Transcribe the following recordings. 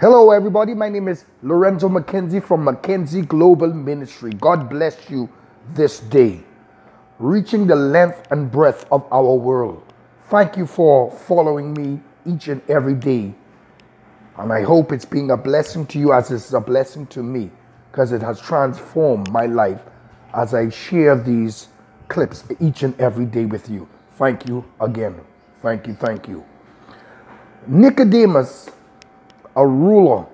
Hello, everybody. My name is Lorenzo McKenzie from McKenzie Global Ministry. God bless you this day, reaching the length and breadth of our world. Thank you for following me each and every day. And I hope it's being a blessing to you as it's a blessing to me because it has transformed my life as I share these clips each and every day with you. Thank you again. Thank you. Thank you. Nicodemus a ruler,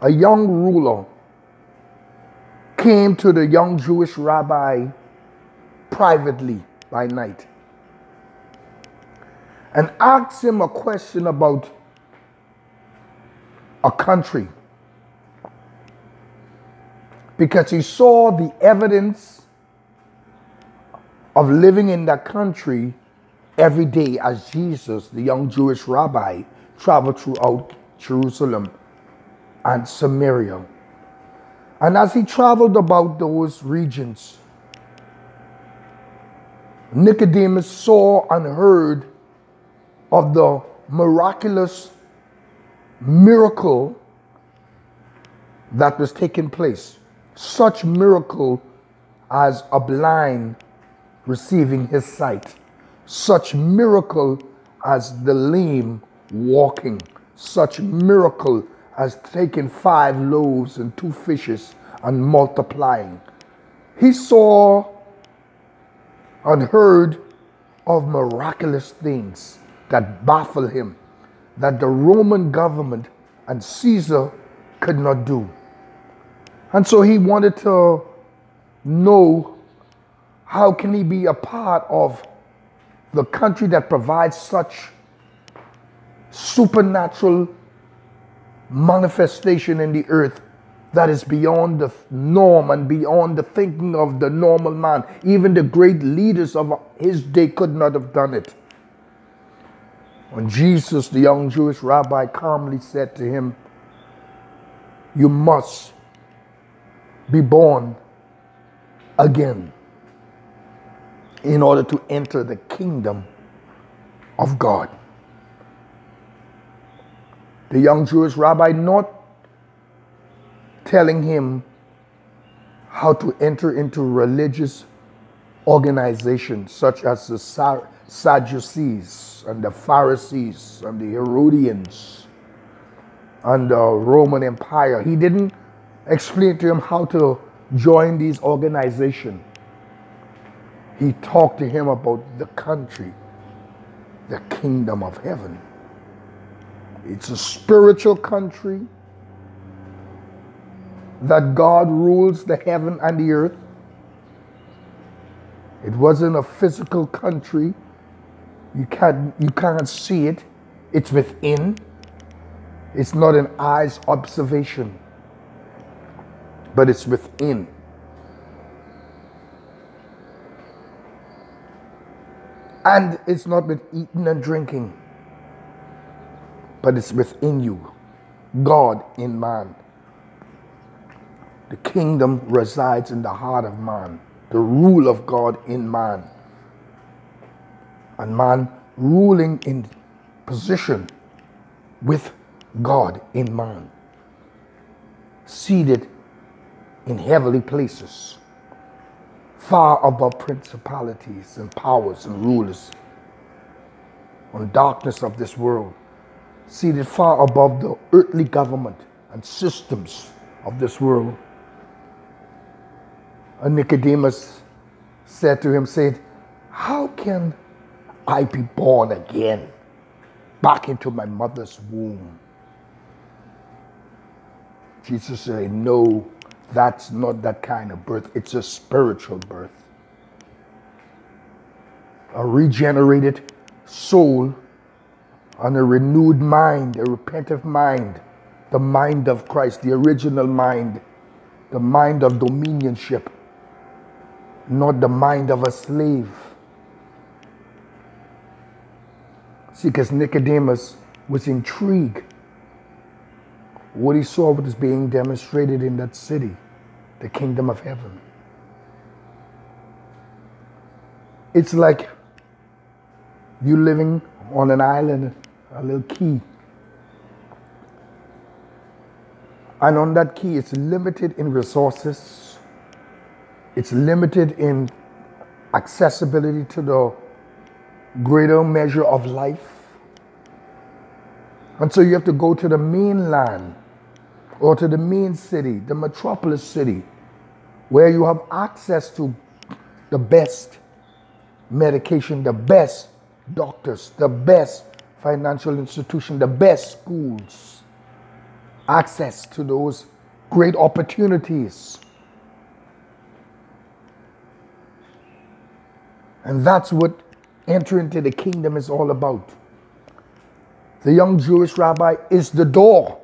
a young ruler, came to the young Jewish rabbi privately by night and asked him a question about a country. Because he saw the evidence of living in that country every day as Jesus, the young Jewish rabbi, traveled throughout Jerusalem, and Samaria. And as he traveled about those regions, Nicodemus saw and heard of the miraculous miracle that was taking place. Such miracle as a blind receiving his sight, such miracle as the lame walking such miracle as taking five loaves and two fishes and multiplying. He saw and heard of miraculous things that baffle him, that the Roman government and Caesar could not do. And so he wanted to know how can he be a part of the country that provides such supernatural manifestation in the earth that is beyond the norm and beyond the thinking of the normal man. Even the great leaders of his day could not have done it. When Jesus, the young Jewish rabbi, calmly said to him, You must be born again in order to enter the kingdom of God the young Jewish rabbi not telling him how to enter into religious organizations such as the Sadducees and the Pharisees and the Herodians and the Roman Empire. He didn't explain to him how to join these organizations. He talked to him about the country, the kingdom of heaven. It's a spiritual country that God rules the heaven and the earth. It wasn't a physical country. You can't, you can't see it. It's within. It's not an eyes observation, but it's within. And it's not with eating and drinking but it's within you. God in man. The kingdom resides in the heart of man, the rule of God in man. And man ruling in position with God in man, seated in heavenly places, far above principalities and powers and rulers on darkness of this world seated far above the earthly government and systems of this world. And Nicodemus said to him, said, How can I be born again back into my mother's womb? Jesus said, No, that's not that kind of birth. It's a spiritual birth. A regenerated soul on a renewed mind, a repentant mind, the mind of Christ, the original mind, the mind of dominionship, not the mind of a slave. See, because Nicodemus was intrigued what he saw was being demonstrated in that city, the kingdom of heaven. It's like you living on an island a little key. And on that key, it's limited in resources, it's limited in accessibility to the greater measure of life. And so you have to go to the mainland or to the main city, the metropolis city, where you have access to the best medication, the best doctors, the best financial institution, the best schools, access to those great opportunities. And that's what entering into the kingdom is all about. The young Jewish rabbi is the door,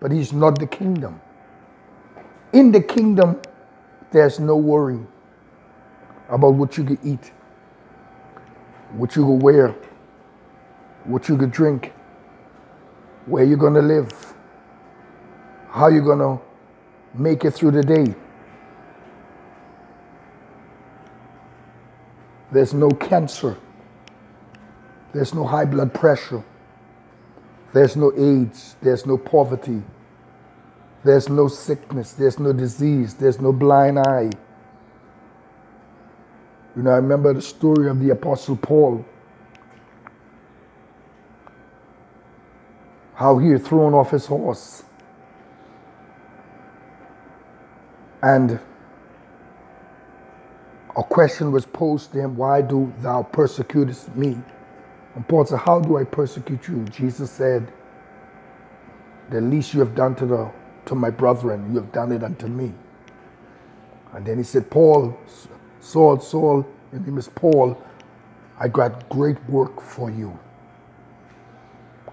but he's not the kingdom. In the kingdom, there's no worry about what you can eat, what you can wear, what you can drink, where you're going to live, how you're going to make it through the day. There's no cancer. There's no high blood pressure. There's no AIDS. There's no poverty. There's no sickness. There's no disease. There's no blind eye. You know, I remember the story of the Apostle Paul. How he thrown off his horse. And a question was posed to him, Why do thou persecutest me? And Paul said, How do I persecute you? Jesus said, The least you have done to, the, to my brethren, you have done it unto me. And then he said, Paul, Saul, Saul, your name is Paul, I got great work for you.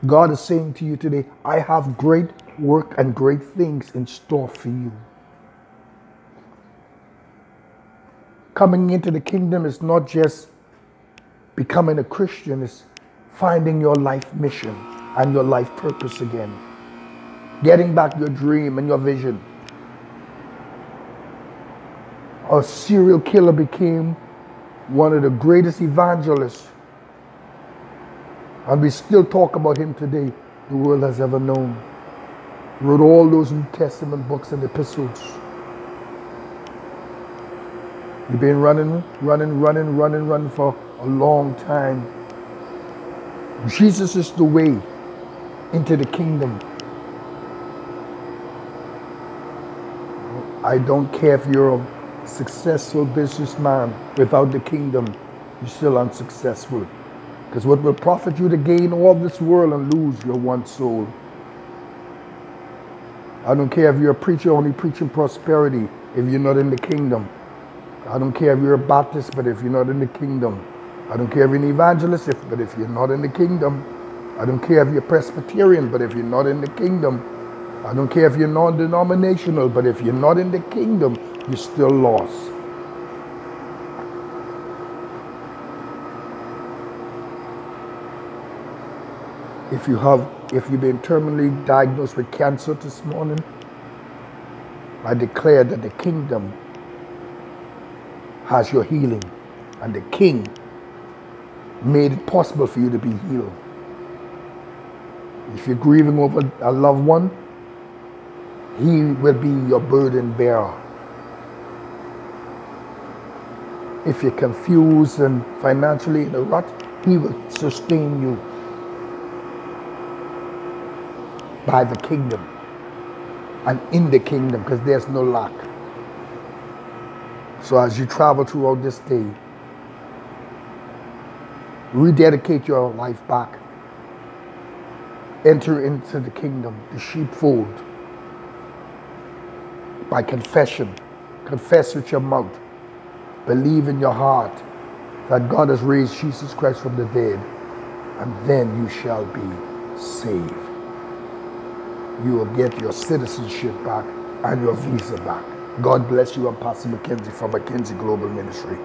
God is saying to you today, I have great work and great things in store for you. Coming into the kingdom is not just becoming a Christian, it's finding your life mission and your life purpose again. Getting back your dream and your vision. A serial killer became one of the greatest evangelists, and we still talk about him today, the world has ever known. Wrote all those New Testament books and epistles. You've been running, running, running, running, running for a long time. Jesus is the way into the kingdom. I don't care if you're a successful businessman without the kingdom, you're still unsuccessful. Because what will profit you to gain all this world and lose your one soul? I don't care if you're a preacher only preaching prosperity if you're not in the kingdom. I don't care if you're a Baptist, but if you're not in the kingdom. I don't care if you're an evangelist, if, but if you're not in the kingdom. I don't care if you're Presbyterian, but if you're not in the kingdom. I don't care if you're non denominational, but if you're not in the kingdom, you're still lost. If you have if you've been terminally diagnosed with cancer this morning, I declare that the kingdom has your healing and the king made it possible for you to be healed. If you're grieving over a loved one, he will be your burden bearer. If you're confused and financially in a rut, he will sustain you by the kingdom and in the kingdom because there's no lack. So as you travel throughout this day, rededicate your life back. Enter into the kingdom, the sheepfold, by confession. Confess with your mouth. Believe in your heart that God has raised Jesus Christ from the dead, and then you shall be saved. You will get your citizenship back and your visa back. God bless you. I'm Pastor McKenzie from McKenzie Global Ministry.